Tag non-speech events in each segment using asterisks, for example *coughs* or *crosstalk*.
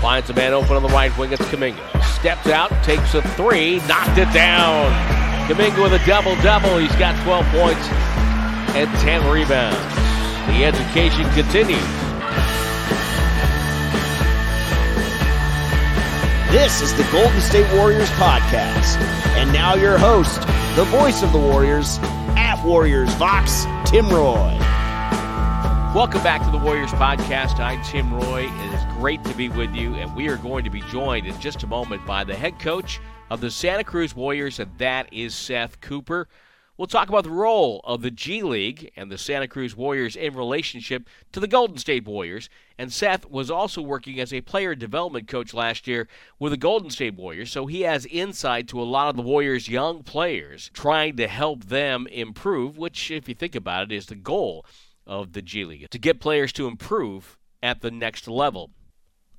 Finds a man open on the right wing. It's Kuminga. Steps out, takes a three, knocked it down. Kuminga with a double double. He's got 12 points and 10 rebounds. The education continues. This is the Golden State Warriors podcast. And now your host, the voice of the Warriors, at Warriors Vox, Tim Roye. Welcome back to the Warriors podcast. I'm Tim Roye. Great to be with you, and we are going to be joined in just a moment by the head coach of the Santa Cruz Warriors, and that is Seth Cooper. We'll talk about the role of the G League and the Santa Cruz Warriors in relationship to the Golden State Warriors. And Seth was also working as a player development coach last year with the Golden State Warriors, so he has insight to a lot of the Warriors' young players, trying to help them improve, which, if you think about it, is the goal of the G League to get players to improve at the next level.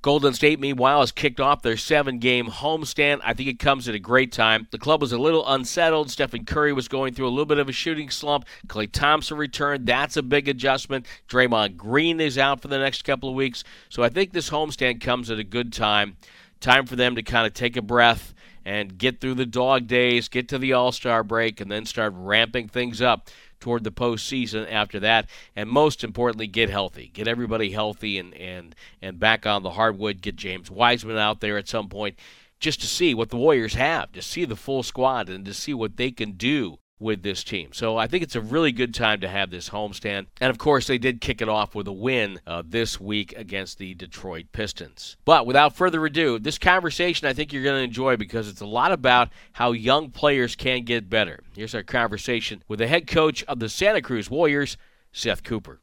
Golden State, meanwhile, has kicked off their seven game homestand. I think it comes at a great time. The club was a little unsettled. Stephen Curry was going through a little bit of a shooting slump. Klay Thompson returned. That's a big adjustment. Draymond Green is out for the next couple of weeks. So I think this homestand comes at a good time. Time for them to kind of take a breath and get through the dog days, get to the All Star break, and then start ramping things up toward the postseason after that, and most importantly, get healthy, get everybody healthy and and and back on the hardwood. Get James Wiseman out there at some point, just to see what the Warriors have, to see the full squad, and to see what they can do with this team. So I think it's a really good time to have this homestand. And of course, they did kick it off with a win uh, this week against the Detroit Pistons. But without further ado, this conversation I think you're going to enjoy because it's a lot about how young players can get better. Here's our conversation with the head coach of the Santa Cruz Warriors, Seth Cooper.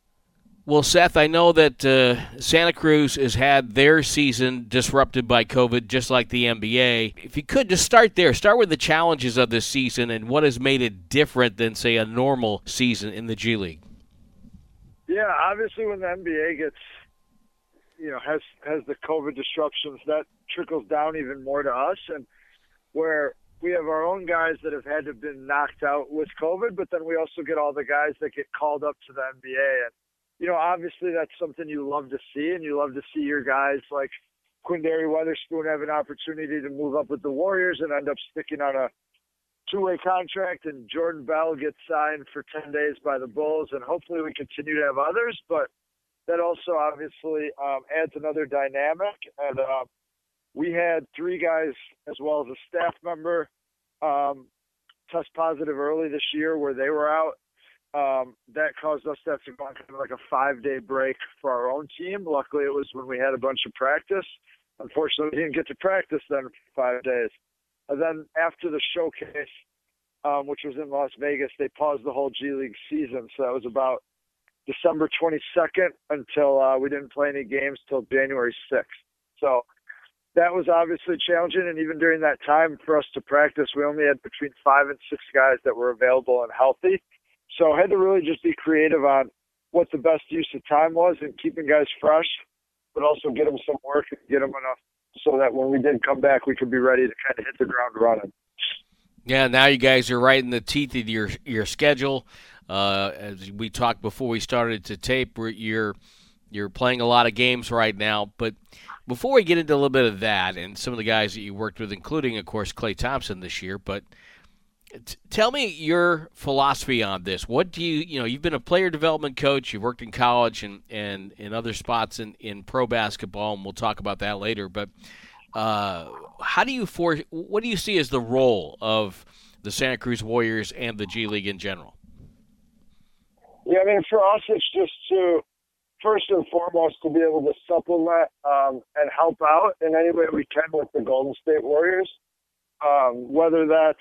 Well, Seth, I know that uh, Santa Cruz has had their season disrupted by COVID, just like the NBA. If you could just start there, start with the challenges of this season and what has made it different than, say, a normal season in the G League. Yeah, obviously, when the NBA gets, you know, has has the COVID disruptions, that trickles down even more to us, and where we have our own guys that have had to have been knocked out with COVID, but then we also get all the guys that get called up to the NBA and you know, obviously that's something you love to see, and you love to see your guys like Quinndary Weatherspoon have an opportunity to move up with the Warriors and end up sticking on a two-way contract, and Jordan Bell gets signed for 10 days by the Bulls, and hopefully we continue to have others, but that also obviously um, adds another dynamic, and uh, we had three guys as well as a staff member um, test positive early this year where they were out um, that caused us to have to go on kind of like a five day break for our own team. Luckily, it was when we had a bunch of practice. Unfortunately, we didn't get to practice then for five days. And then after the showcase, um, which was in Las Vegas, they paused the whole G League season. So that was about December 22nd until uh, we didn't play any games till January 6th. So that was obviously challenging. And even during that time for us to practice, we only had between five and six guys that were available and healthy. So I had to really just be creative on what the best use of time was and keeping guys fresh, but also get them some work and get them enough so that when we did come back, we could be ready to kind of hit the ground running. Yeah, now you guys are right in the teeth of your your schedule. Uh, as we talked before we started to tape, you're you're playing a lot of games right now. But before we get into a little bit of that and some of the guys that you worked with, including of course Klay Thompson this year, but T- tell me your philosophy on this. What do you, you know, you've been a player development coach, you've worked in college and, and in other spots in, in pro basketball, and we'll talk about that later. But uh, how do you for what do you see as the role of the Santa Cruz Warriors and the G League in general? Yeah, I mean, for us, it's just to first and foremost to be able to supplement um, and help out in any way we can with the Golden State Warriors, um, whether that's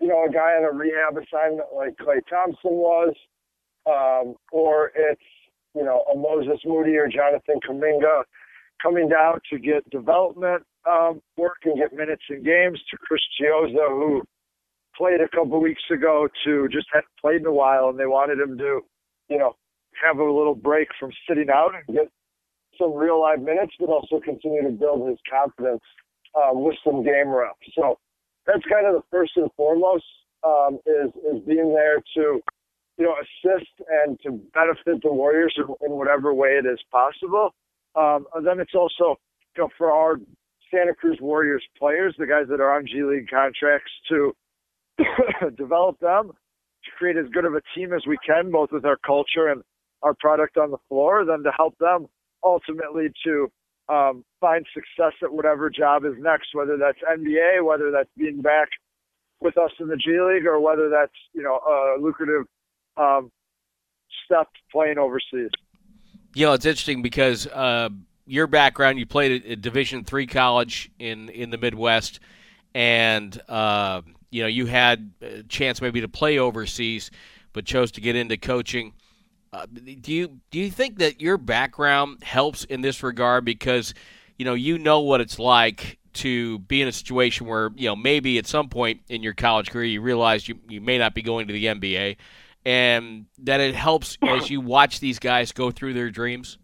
you know, a guy on a rehab assignment like Klay Thompson was, um, or it's, you know, a Moses Moody or Jonathan Kuminga coming down to get development um, work and get minutes in games to Chris Chiozza, who played a couple weeks ago to just hadn't played in a while and they wanted him to, you know, have a little break from sitting out and get some real live minutes, but also continue to build his confidence um, with some game reps. So that's kind of the first and foremost um, is is being there to you know assist and to benefit the Warriors in, whatever way it is possible. Um, and then it's also you know, for our Santa Cruz Warriors players, the guys that are on G League contracts, to *coughs* develop them, to create as good of a team as we can, both with our culture and our product on the floor, then to help them ultimately to um, find success at whatever job is next, whether that's NBA, whether that's being back with us in the G League, or whether that's you know a lucrative um, step playing overseas. You know, it's interesting because uh, your background, you played at, Division three college in in the Midwest, and uh, you know you had a chance maybe to play overseas, but chose to get into coaching. Uh, do you do you think that your background helps in this regard because you know you know what it's like to be in a situation where you know maybe at some point in your college career you realize you, you may not be going to the NBA and that it helps *coughs* as you watch these guys go through their dreams?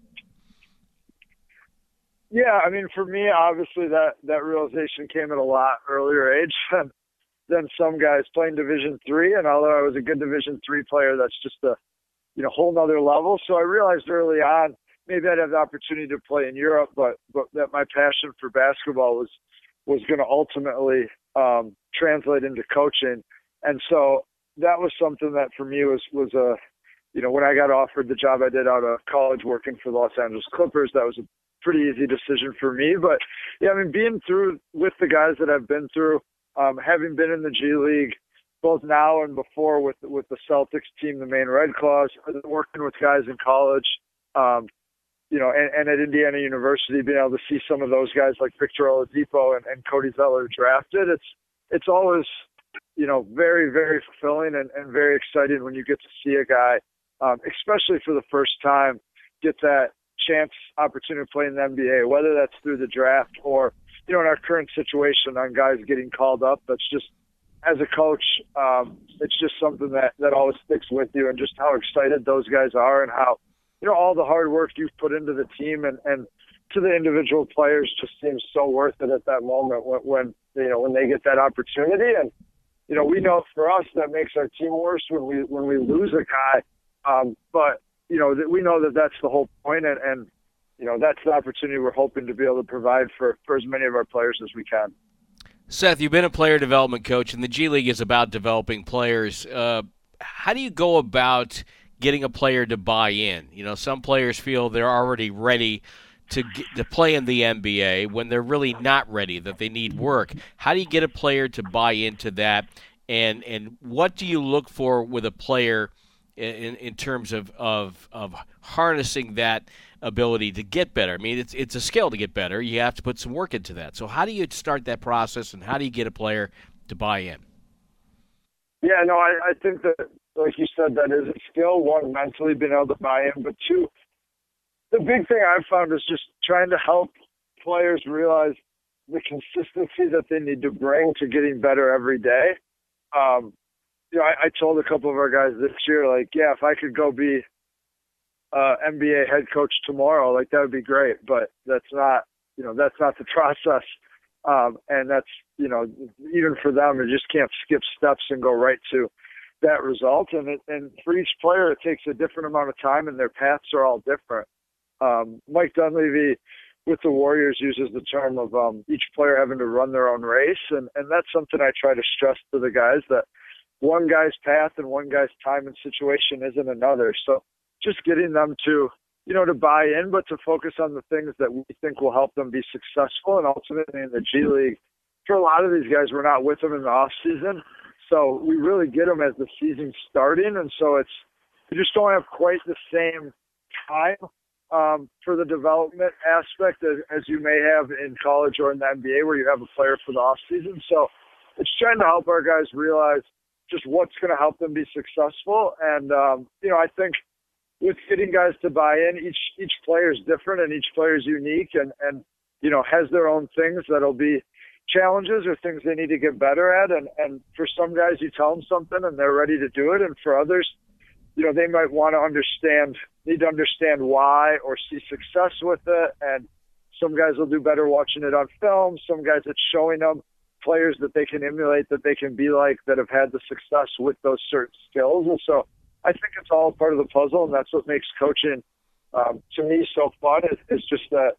Yeah, I mean, for me, obviously that that realization came at a lot earlier age *laughs* than than some guys playing Division three. And although I was a good Division three player, that's just a you know whole nother level. So I realized early on maybe I'd have the opportunity to play in Europe, but but that my passion for basketball was was going to ultimately um, translate into coaching. And so that was something that for me was was a you know when I got offered the job I did out of college working for the Los Angeles Clippers that was a pretty easy decision for me but yeah I mean being through with the guys that I've been through um having been in the G League both now and before with with the Celtics team the Maine Red Claws working with guys in college um you know, and, and at Indiana University, being able to see some of those guys like Victor Oladipo and, and Cody Zeller drafted, it's it's always you know, very, very fulfilling and, and very exciting when you get to see a guy, um, especially for the first time, get that chance opportunity to play in the NBA, whether that's through the draft or, you know, in our current situation on guys getting called up. That's just, as a coach, um, it's just something that, that always sticks with you and just how excited those guys are and how, you know, all the hard work you've put into the team and, and to the individual players just seems so worth it at that moment when, when you know, when they get that opportunity. And, you know, we know for us that makes our team worse when we when we lose a guy. Um, but you know that we know that that's the whole point, and, and you know that's the opportunity we're hoping to be able to provide for for as many of our players as we can. Seth, you've been a player development coach, and the G League is about developing players. Uh, how do you go about getting a player to buy in? You know, some players feel they're already ready to get, to play in the NBA when they're really not ready, that they need work. How do you get a player to buy into that? And and what do you look for with a player in, in terms of, of of harnessing that ability to get better? I mean, it's it's a skill to get better. You have to put some work into that. So how do you start that process, and how do you get a player to buy in? Yeah, no, I, I think that, like you said, that is a skill. One, mentally being able to buy in, but two, the big thing I've found is just trying to help players realize the consistency that they need to bring to getting better every day. Um, you know, I, I told a couple of our guys this year, like, yeah, if I could go be uh, NBA head coach tomorrow, like that would be great. But that's not, you know, that's not the *laughs* process. Um, and that's, you know, even for them, you just can't skip steps and go right to that result. And it, and for each player, it takes a different amount of time, and their paths are all different. Um, Mike Dunleavy with the Warriors uses the term of um, each player having to run their own race, and and that's something I try to stress to the guys that one guy's path and one guy's time and situation isn't another. So just getting them to you know to buy in, but to focus on the things that we think will help them be successful, and ultimately in the G League. For a lot of these guys, we're not with them in the off season, so we really get them as the season's starting, and so it's we just don't have quite the same time um, for the development aspect as, as you may have in college or in the NBA where you have a player for the off season. So it's trying to help our guys realize just what's going to help them be successful. And, um, you know, I think with getting guys to buy in, each, each player is different and each player is unique and, and, you know, has their own things that'll be challenges or things they need to get better at. And, and for some guys, you tell them something and they're ready to do it. And for others, you know, they might want to understand, need to understand why or see success with it. And some guys will do better watching it on film. Some guys it's showing them players that they can emulate, that they can be like, that have had the success with those certain skills. And so I think it's all part of the puzzle, and that's what makes coaching um, to me so fun. Is, is just that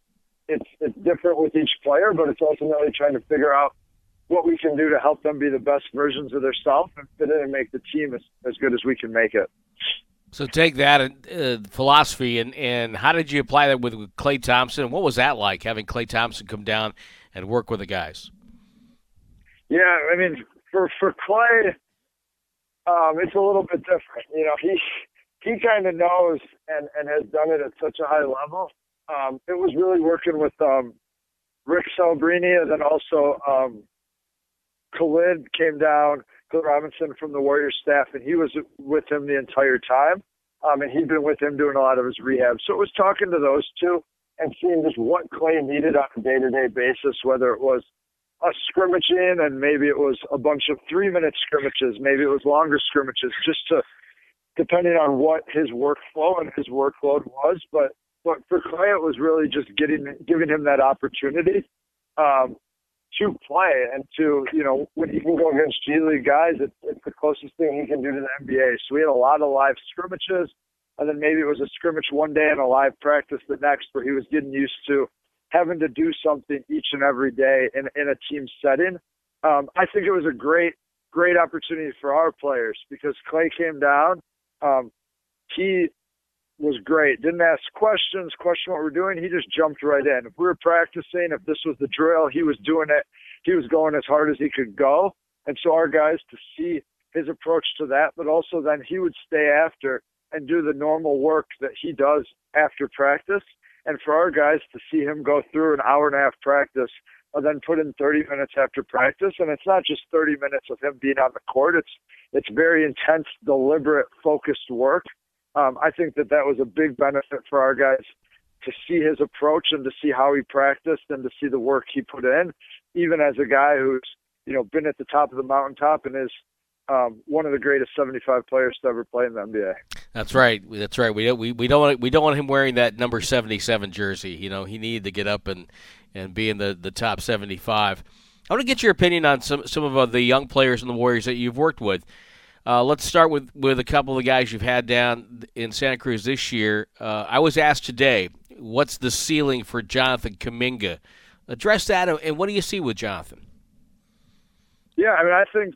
it's it's different with each player, but it's ultimately trying to figure out what we can do to help them be the best versions of themselves and fit in and make the team as, as good as we can make it. So take that uh, philosophy and, and how did you apply that with, with Klay Thompson? What was that like having Klay Thompson come down and work with the guys? Yeah, I mean, for for Klay, um, it's a little bit different. You know, he he kind of knows and and has done it at such a high level. Um, it was really working with um, Rick Celebrini and then also um, Khalid came down, Khalid Robinson from the Warriors staff, and he was with him the entire time. Um, and he'd been with him doing a lot of his rehab. So it was talking to those two and seeing just what Klay needed on a day to day basis, whether it was a scrimmage in, and maybe it was a bunch of three minute scrimmages, maybe it was longer scrimmages, just to depending on what his workflow and his workload was. But but for Klay, it was really just getting giving him that opportunity um, to play and to you know when he can go against G League guys, it's, it's the closest thing he can do to the NBA. So we had a lot of live scrimmages, and then maybe it was a scrimmage one day and a live practice the next, where he was getting used to having to do something each and every day in in a team setting. Um, I think it was a great great opportunity for our players because Klay came down. Um, he was great. Didn't ask questions, question what we're doing. He just jumped right in. If we were practicing, if this was the drill, he was doing it. He was going as hard as he could go. And so our guys to see his approach to that, but also then he would stay after and do the normal work that he does after practice. And for our guys to see him go through an hour and a half practice and then put in 30 minutes after practice. And it's not just 30 minutes of him being on the court. It's, it's very intense, deliberate, focused work um, I think that that was a big benefit for our guys to see his approach and to see how he practiced and to see the work he put in, even as a guy who's you know been at the top of the mountaintop and is um, one of the greatest 75 players to ever play in the NBA. That's right. That's right. We don't we, we don't want we don't want him wearing that number 77 jersey. You know, he needed to get up and and be in the the top 75. I want to get your opinion on some some of uh, the young players in the Warriors that you've worked with. Uh, let's start with, with a couple of the guys you've had down in Santa Cruz this year. Uh, I was asked today, what's the ceiling for Jonathan Kuminga? Address that, and what do you see with Jonathan? Yeah, I mean, I think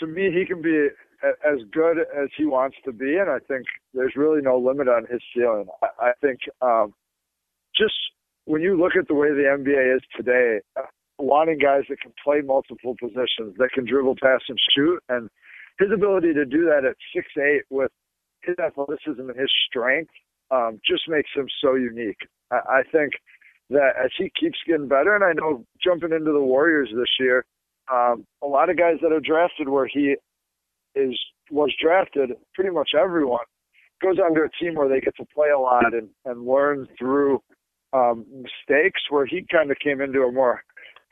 to me he can be as good as he wants to be, and I think there's really no limit on his ceiling. I, think um, just when you look at the way the NBA is today, uh, wanting guys that can play multiple positions, that can dribble, pass, and shoot, and his ability to do that at six eight with his athleticism and his strength um, just makes him so unique. I, I think that as he keeps getting better, and I know jumping into the Warriors this year, um, a lot of guys that are drafted where he is was drafted, pretty much everyone goes onto a team where they get to play a lot and, and learn through um, mistakes. Where he kind of came into a more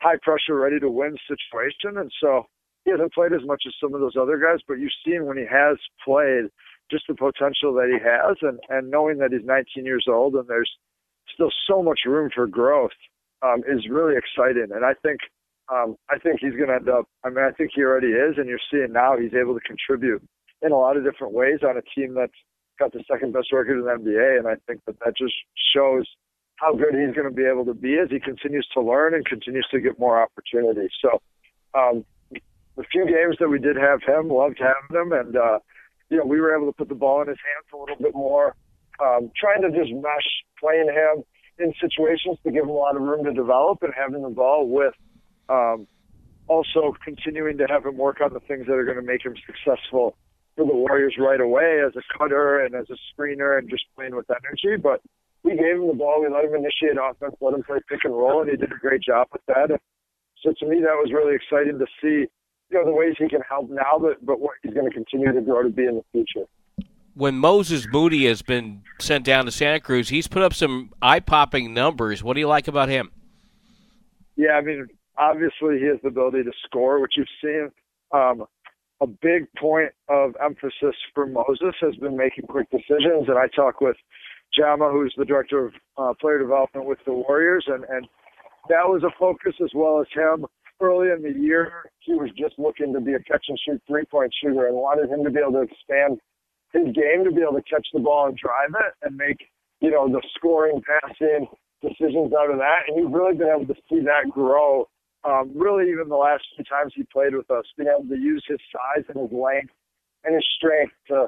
high pressure, ready to win situation, and so he hasn't played as much as some of those other guys, but you've seen when he has played just the potential that he has, and and knowing that he's 19 years old and there's still so much room for growth um, is really exciting. And I think um, I think he's going to end up. I mean, I think he already is, and you're seeing now he's able to contribute in a lot of different ways on a team that's got the second best record in the NBA. And I think that that just shows how good he's going to be able to be as he continues to learn and continues to get more opportunities. So um, the few games that we did have him, loved having him, and uh, you know we were able to put the ball in his hands a little bit more, um, trying to just mesh playing him in situations to give him a lot of room to develop and having the ball with um, also continuing to have him work on the things that are going to make him successful for the Warriors right away as a cutter and as a screener and just playing with energy. But we gave him the ball, we let him initiate offense, let him play pick and roll, and he did a great job with that. And so to me, that was really exciting to see you know the ways he can help now, but but what he's going to continue to grow to be in the future. When Moses Moody has been sent down to Santa Cruz, he's put up some eye-popping numbers. What do you like about him? Yeah, I mean, obviously he has the ability to score, which you've seen. Um, a big point of emphasis for Moses has been making quick decisions, and I talk with Jama, who's the director of uh, player development with the Warriors, and and that was a focus as well as him early in the year, he was just looking to be a catch and shoot three point shooter and wanted him to be able to expand his game to be able to catch the ball and drive it and make, you know, the scoring, passing, decisions out of that, and you've really been able to see that grow. Um, really, even the last few times he played with us, being able to use his size and his length and his strength to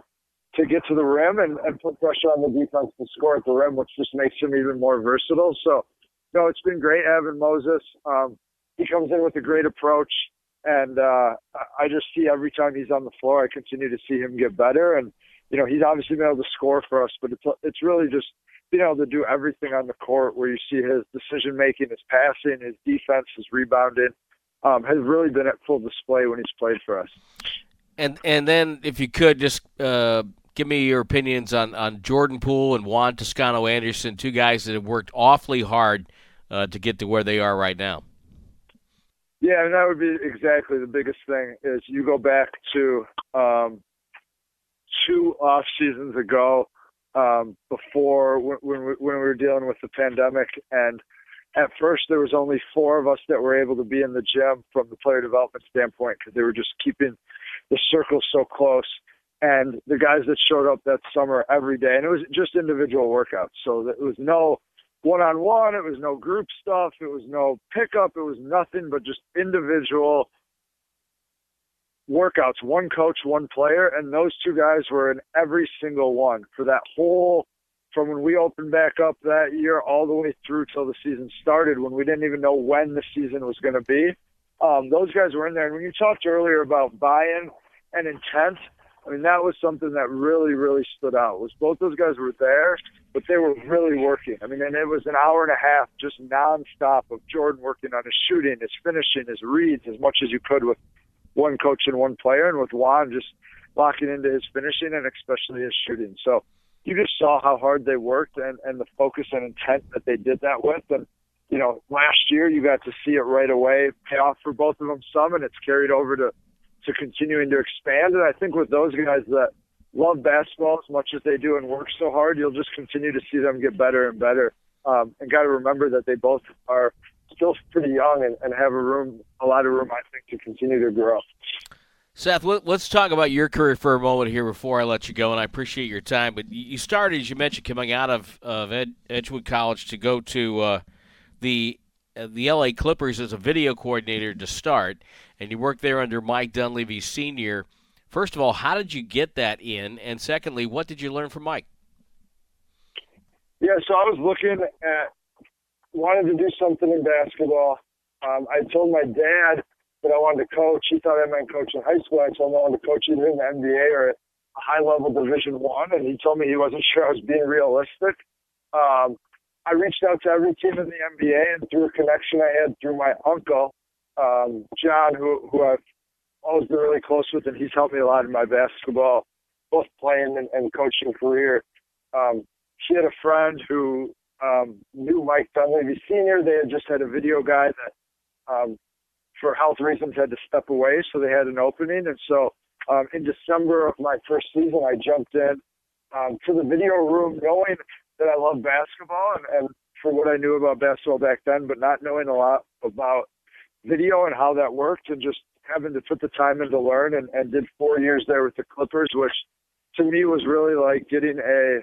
to get to the rim and, and put pressure on the defense to score at the rim, which just makes him even more versatile. So, no, it's been great having Moses. Um, he comes in with a great approach, and uh, I just see every time he's on the floor, I continue to see him get better. And you know, he's obviously been able to score for us, but it's it's really just being able to do everything on the court where you see his decision making, his passing, his defense, his rebounding, um, has really been at full display when he's played for us. And and then if you could just uh, give me your opinions on, on Jordan Poole and Juan Toscano Anderson, two guys that have worked awfully hard uh, to get to where they are right now. Yeah, and that would be exactly the biggest thing is you go back to um, two off seasons ago um, before when, when, we, when we were dealing with the pandemic. And at first, there was only four of us that were able to be in the gym from the player development standpoint because they were just keeping the circle so close. And the guys that showed up that summer every day, and it was just individual workouts. So it was no one on one, it was no group stuff, it was no pickup, it was nothing but just individual workouts, one coach, one player, and those two guys were in every single one for that whole from when we opened back up that year all the way through till the season started when we didn't even know when the season was going to be. Um, those guys were in there. And when you talked earlier about buy-in and intent, I mean, that was something that really, really stood out was both those guys were there, but they were really working. I mean, and it was an hour and a half just nonstop of Jordan working on his shooting, his finishing, his reads as much as you could with one coach and one player, and with Juan just locking into his finishing and especially his shooting. So you just saw how hard they worked and, and the focus and intent that they did that with. And, you know, last year you got to see it right away pay off for both of them some, and it's carried over to, to continuing to expand. And I think with those guys that love basketball as much as they do and work so hard, you'll just continue to see them get better and better. Um, and got to remember that they both are still pretty young and, and have a room, a lot of room, I think, to continue to grow. Seth, let's talk about your career for a moment here before I let you go, and I appreciate your time. But you started, as you mentioned, coming out of, of Ed, Edgewood College to go to uh, the uh, the LA Clippers as a video coordinator to start, and you worked there under Mike Dunleavy Sr. First of all, how did you get that in? And secondly, what did you learn from Mike? Yeah, so I was looking at wanted to do something in basketball. Um, I told my dad that I wanted to coach. He thought I meant coach in high school. I told him I wanted to coach either in the NBA or at a high level Division One, and he told me he wasn't *laughs* sure I was being realistic. Um, I reached out to every team in the NBA, and through a connection I had through my uncle, um, John, who who I've always been really close with, and he's helped me a lot in my basketball, both playing and, and coaching career. Um, he had a friend who um, knew Mike Dunleavy Sr. They had just had a video guy that, um, for health reasons, had to step away, so they had an opening. And so um, in December of my first season, I jumped in um, to the video room knowing that I love basketball and, and for what I knew about basketball back then, but not knowing a lot about video and how that worked and just having to put the time in to learn and, and did four years there with the Clippers, which to me was really like getting a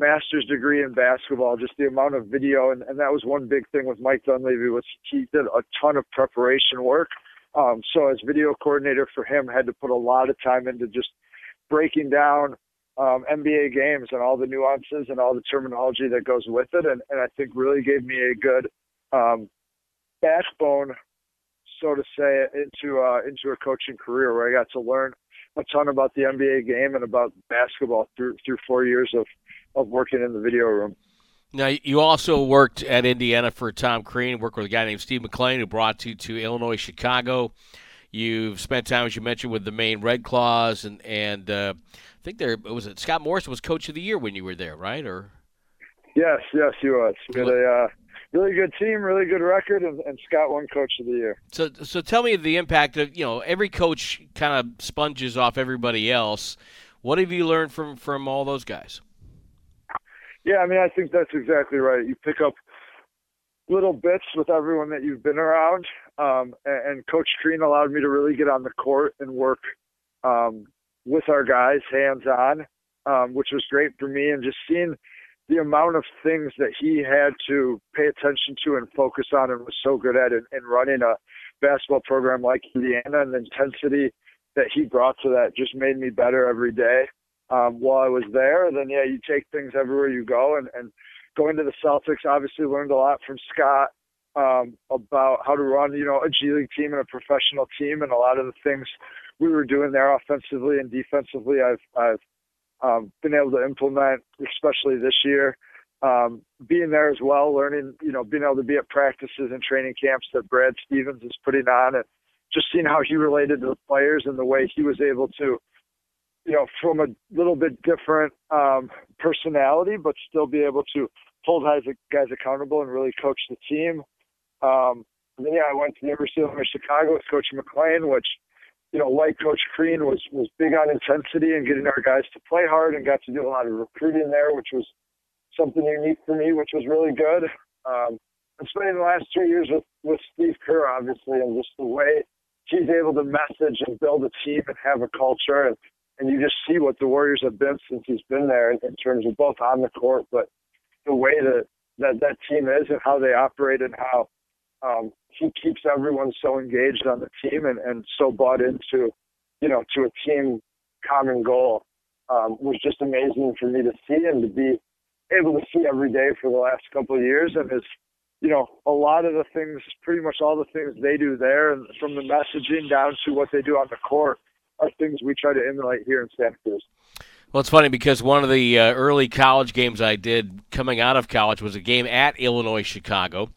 master's degree in basketball, just the amount of video, and, and that was one big thing with Mike Dunleavy was he did a ton of preparation work. Um, so as video coordinator for him, had to put a lot of time into just breaking down um, NBA games and all the nuances and all the terminology that goes with it, and, and I think really gave me a good um, backbone, so to say, into uh, into a coaching career where I got to learn a ton about the NBA game and about basketball through through four years of of working in the video room. Now, you also worked at Indiana for Tom Crean, worked with a guy named Steve McClain who brought you to Illinois, Chicago. You've spent time, as you mentioned, with the Maine Red Claws, and and uh, I think there was it. Scott Morrison was Coach of the Year when you were there, right? Or yes, yes, he was. Had a uh, really good team, really good record, and, and Scott won Coach of the Year. So, so tell me the impact of you know every coach kind of sponges off everybody else. What have you learned from from all those guys? Yeah, I mean, I think that's exactly right. You pick up little bits with everyone that you've been around. Um, and, and, Coach Crean allowed me to really get on the court and work um, with our guys hands on, um, which was great for me. And just seeing the amount of things that he had to pay attention to and focus on and was so good at in, in running a basketball program like Indiana and the intensity that he brought to that just made me better every day um, while I was there. Then yeah, you take things everywhere you go, and, and going to the Celtics, obviously learned a lot from Scott um, about how to run, you know, a G League team and a professional team, and a lot of the things we were doing there offensively and defensively. I've I've um, been able to implement, especially this year. Um, being there as well, learning, you know, being able to be at practices and training camps that Brad Stevens is putting on, and just seeing how he related to the players and the way he was able to you know, from a little bit different um, personality, but still be able to hold guys, guys accountable and really coach the team. Um, and then, yeah, I went to the University of Chicago with Coach McClain, which, you know, like Coach Crean, was was big on intensity and getting our guys to play hard, and got to do a lot of recruiting there, which was something unique for me, which was really good. Um, and spending the last two years with with Steve Kerr, obviously, and just the way he's able to message and build a team and have a culture and and you just see what the Warriors have been since he's been there in, in terms of both on the court, but the way that that, that team is and how they operate and how um, he keeps everyone so engaged on the team and, and so bought into, you know, to a team common goal um, was just amazing for me to see and to be able to see every day for the last couple of years. And it's, you know, a lot of the things, pretty much all the things they do there, and from the messaging down to what they do on the court, are things we try to emulate here in Santa Cruz. Well, it's funny because one of the uh, early college games I did coming out of college was a game at Illinois Chicago,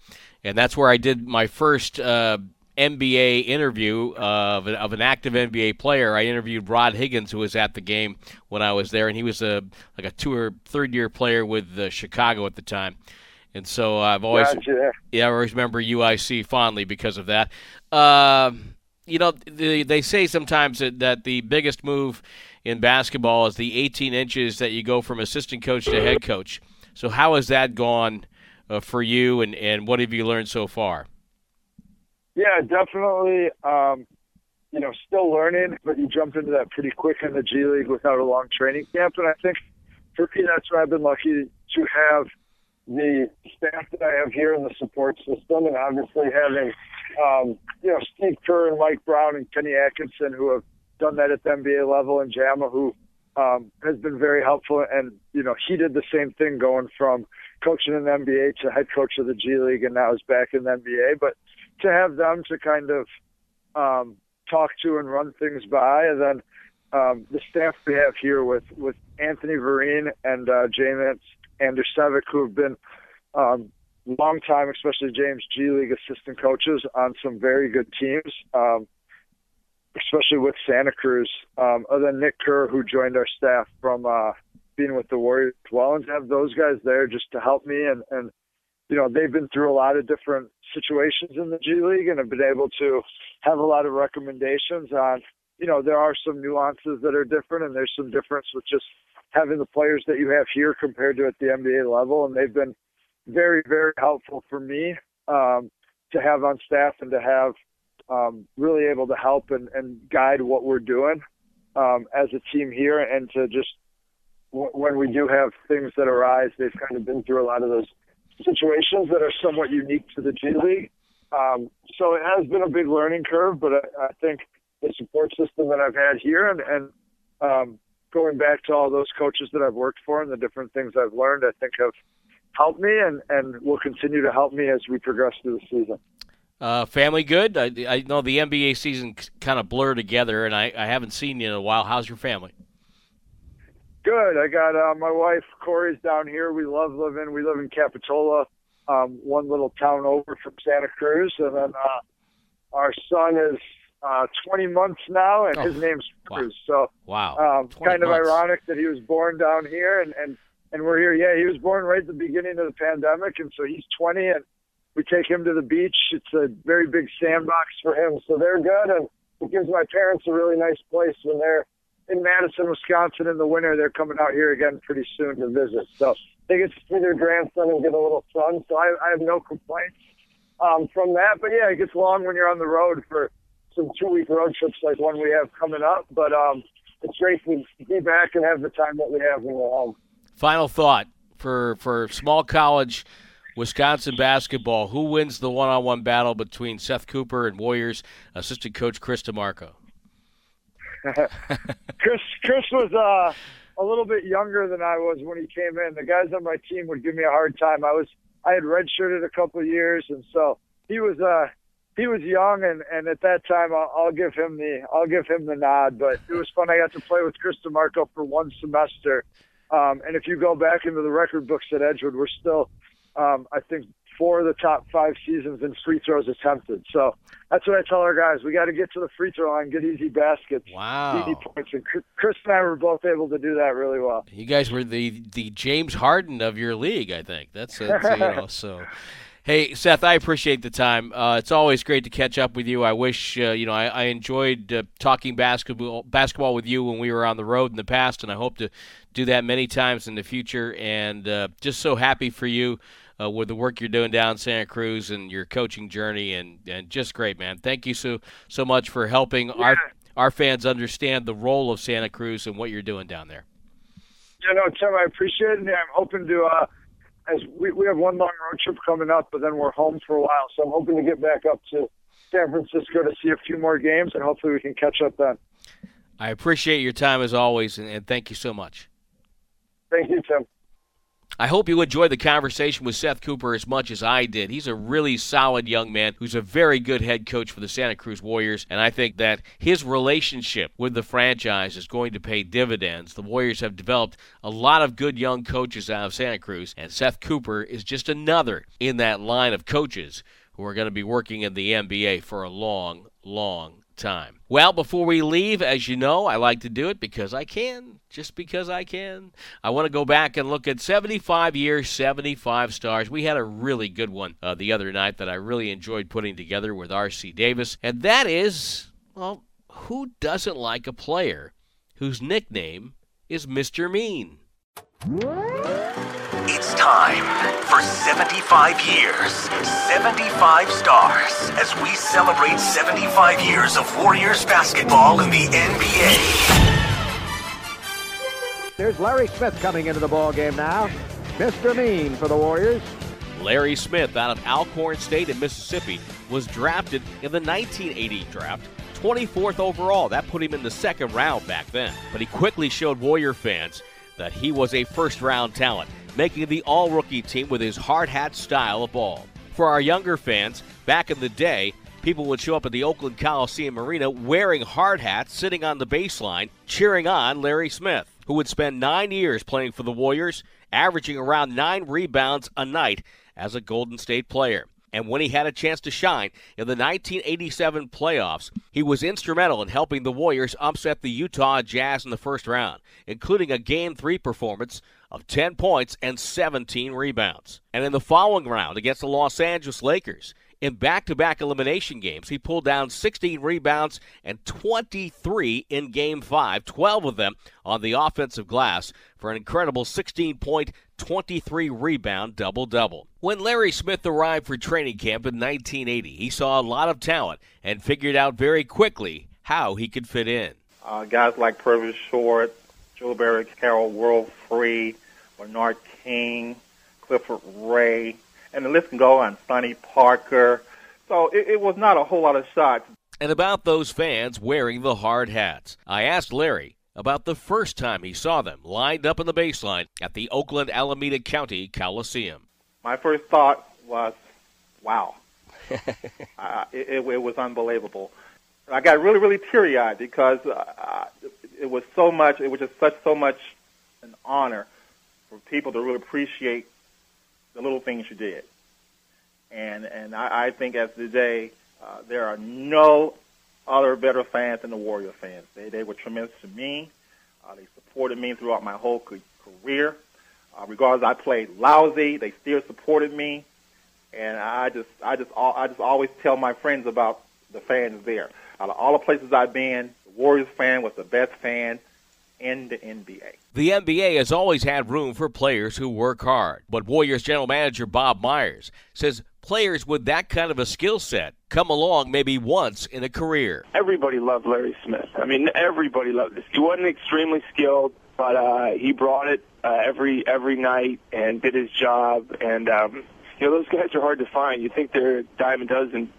and that's where I did my first uh, NBA interview of, of an active NBA player. I interviewed Rod Higgins, who was at the game when I was there, and he was a like a two or third year player with uh, Chicago at the time. And so I've always gotcha. yeah I always remember UIC fondly because of that. Um, you know, they, they say sometimes that, that the biggest move in basketball is the 18 inches that you go from assistant coach to head coach. So, how has that gone uh, for you, and, and what have you learned so far? Yeah, definitely. Um, you know, still learning, but you jumped into that pretty quick in the G League without a long training camp. And I think for me, that's why I've been lucky to have the staff that I have here in the support system, and obviously having um, you know Steve Kerr and Mike Brown and Kenny Atkinson who have done that at the NBA level, and Jama who um, has been very helpful. And you know he did the same thing going from coaching in the NBA to head coach of the G League, and now is back in the NBA. But to have them to kind of um, talk to and run things by, and then um, the staff we have here with with Anthony Vereen and uh, James Andersevic, who have been um, long time, especially James G League assistant coaches on some very good teams, um, especially with Santa Cruz. Um, other than Nick Kerr, who joined our staff from uh, being with the Warriors as well, and have those guys there just to help me. And and you know they've been through a lot of different situations in the G League and have been able to have a lot of recommendations on you know there are some nuances that are different and there's some difference with just having the players that you have here compared to at the NBA level, and they've been very, very helpful for me um, to have on staff and to have um, really able to help and, and guide what we're doing um, as a team here, and to just when we do have things that arise, they've kind of been through a lot of those situations that are somewhat unique to the G League. Um, so it has been a big learning curve, but I, I think the support system that I've had here and, and um, going back to all those coaches that I've worked for and the different things I've learned, I think have helped me and, and will continue to help me as we progress through the season. Uh, family good? I, I know the NBA season kind of blur together, and I, I haven't seen you in a while. How's your family? Good. I got uh, my wife Corey's down here. We love living. We live in Capitola, um, one little town over from Santa Cruz, and then uh, our son is uh, 20 months now, and oh, his name's Cruz. Wow. So, wow, um, kind of months. ironic that he was born down here, and and and we're here. Yeah, he was born right at the beginning of the pandemic, and so he's 20, and we take him to the beach. It's a very big sandbox for him, so they're good, and it gives my parents a really nice place when they're in Madison, Wisconsin in the winter. They're coming out here again pretty soon to visit, so they get to see their grandson and get a little sun. So I, I have no complaints um, from that. But yeah, it gets long when you're on the road for some two week road trips like one we have coming up. But um, it's great to be back and have the time that we have when we're home. Final thought for for small college Wisconsin basketball. Who wins the one-on-one battle between Seth Cooper and Warriors assistant coach Chris DeMarco? Chris Chris was uh, a little bit younger than I was when he came in. The guys on my team would give me a hard time. I was I had redshirted a couple of years, and so he was uh he was young, and and at that time I'll, I'll give him the I'll give him the nod. But it was fun. I got to play with Chris DeMarco for one semester, um, and if you go back into the record books at Edgewood, we're still um, I think four of the top five seasons in free throws attempted. So that's what I tell our guys. We got to get to the free throw line, get easy baskets, wow. easy points. And Chris and I were both able to do that really well. You guys were the the James Harden of your league, I think. That's, that's you *laughs* know so. Hey Seth, I appreciate the time. Uh, it's always great to catch up with you. I wish uh, you know I, I enjoyed uh, talking basketball basketball with you when we were on the road in the past, and I hope to do that many times in the future. And uh, just so happy for you uh, with the work you're doing down in Santa Cruz and your coaching journey, and, and just great, man. Thank you so so much for helping yeah. our our fans understand the role of Santa Cruz and what you're doing down there. Yeah, no, Tim, I appreciate it. And I'm hoping to, uh, as we, we have one long road trip coming up, but then we're home for a while. So I'm hoping to get back up to San Francisco to see a few more games, and hopefully we can catch up then. I appreciate your time as always, and, and thank you so much. Thank you, Tim. I hope you enjoyed the conversation with Seth Cooper as much as I did. He's a really solid young man who's a very good head coach for the Santa Cruz Warriors, and I think that his relationship with the franchise is going to pay dividends. The Warriors have developed a lot of good young coaches out of Santa Cruz, and Seth Cooper is just another in that line of coaches who are going to be working in the NBA for a long, long time. Well, before we leave, as you know, I like to do it because I can, just because I can. I want to go back and look at 75 years, 75 stars. We had a really good one uh, the other night that I really enjoyed putting together with R.C. Davis, and that is, well, who doesn't like a player whose nickname is Mr. Mean? It's time for 75 years, 75 stars, as we celebrate 75 years of Warriors basketball in the NBA. There's Larry Smith coming into the ball game now. Mr. Mean for the Warriors. Larry Smith out of Alcorn State in Mississippi was drafted in the 1980 draft 24th overall. That put him in the second round back then. But he quickly showed Warrior fans that he was a first round talent making the all rookie team with his hard hat style of ball. For our younger fans, back in the day, people would show up at the Oakland Coliseum Arena wearing hard hats, sitting on the baseline, cheering on Larry Smith, who would spend nine years playing for the Warriors, averaging around nine rebounds a night as a Golden State player. And when he had a chance to shine in the 1987 playoffs, he was instrumental in helping the Warriors upset the Utah Jazz in the first round, including a Game 3 performance of 10 points and 17 rebounds. And in the following round against the Los Angeles Lakers, in back to back elimination games, he pulled down 16 rebounds and 23 in Game 5, 12 of them on the offensive glass for an incredible 16 point, 23 rebound double double. When Larry Smith arrived for training camp in 1980, he saw a lot of talent and figured out very quickly how he could fit in. Uh, guys like Purvis Short, Joe Barry, Carroll World Free, Bernard King, Clifford Ray, and the list can go on. Sonny Parker. So it, it was not a whole lot of shots. And about those fans wearing the hard hats, I asked Larry about the first time he saw them lined up in the baseline at the Oakland Alameda County Coliseum. My first thought was, wow. *laughs* uh, it, it, it, was unbelievable. I got really, really teary eyed because uh, it was so much, it was just such so much an honor for people to really appreciate the little things you did. And and I, I think as today, uh, there are no other better fans than the Warrior fans. They they were tremendous to me. Uh, they supported me throughout my whole career. Uh, regardless, I played lousy. They still supported me, and I just I just I just always tell my friends about the fans there. Out of all the places I've been, the Warriors fan was the best fan in the NBA. The NBA has always had room for players who work hard, but Warriors general manager Bob Myers says players with that kind of a skill set come along maybe once in a career. Everybody loved Larry Smith. I mean, everybody loved this. He wasn't extremely skilled. but uh, he brought it uh, every every night and did his job. And um, you know, those guys are hard to find. You think they're a dime a dozen,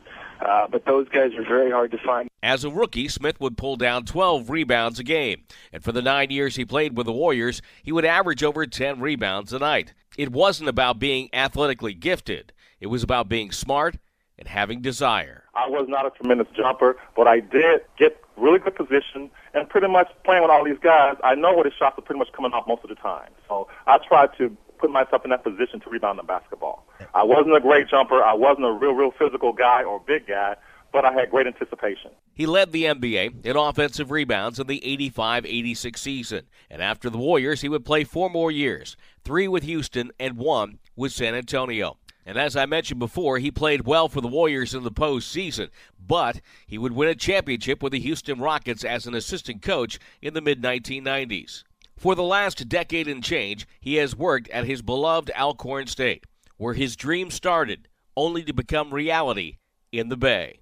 uh, but those guys are very hard to find. As a rookie, Smith would pull down 12 rebounds a game, and for the nine years he played with the Warriors, he would average over 10 rebounds a night. It wasn't about being athletically gifted, it was about being smart and having desire. I was not a tremendous jumper, but I did get really good position and pretty much playing with all these guys, I know where the shots are pretty much coming off most of the time. So I tried to put myself in that position to rebound the basketball. I wasn't a great jumper. I wasn't a real, real physical guy or big guy, but I had great anticipation. He led the NBA in offensive rebounds in the 85 86 season. And after the Warriors, he would play four more years three with Houston and one with San Antonio. And as I mentioned before, he played well for the Warriors in the postseason, but he would win a championship with the Houston Rockets as an assistant coach in the mid 1990s. For the last decade and change, he has worked at his beloved Alcorn State, where his dream started, only to become reality in the Bay.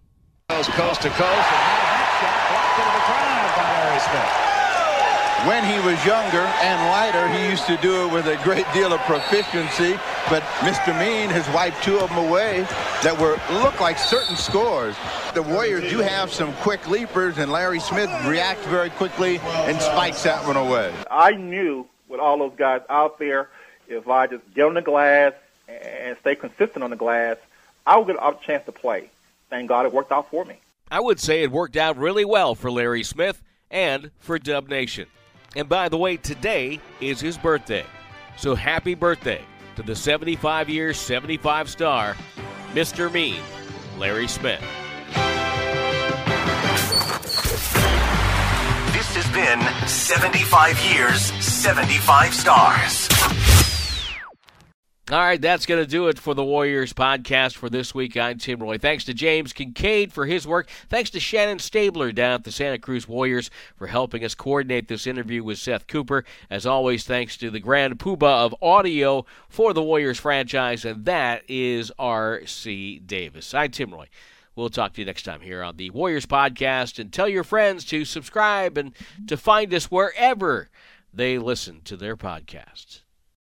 Coast, coast to coast, and that shot blocked into the ground by Larry Smith. When he was younger and lighter, he used to do it with a great deal of proficiency. But Mr. Mean has wiped two of them away that were look like certain scores. The Warriors do have some quick leapers, and Larry Smith reacts very quickly and spikes that one away. I knew with all those guys out there, if I just get on the glass and stay consistent on the glass, I would get a chance to play. Thank God it worked out for me. I would say it worked out really well for Larry Smith and for Dub Nation. And by the way, today is his birthday. So happy birthday to the 75 year, 75 star, Mr. Mean, Larry Smith. This has been 75 years, 75 stars. All right, that's going to do it for the Warriors podcast for this week. I'm Tim Roye. Thanks to James Kincaid for his work. Thanks to Shannon Stabler down at the Santa Cruz Warriors for helping us coordinate this interview with Seth Cooper. As always, thanks to the grand poobah of audio for the Warriors franchise, and that is R.C. Davis. I'm Tim Roye. We'll talk to you next time here on the Warriors podcast, and tell your friends to subscribe and to find us wherever they listen to their podcasts.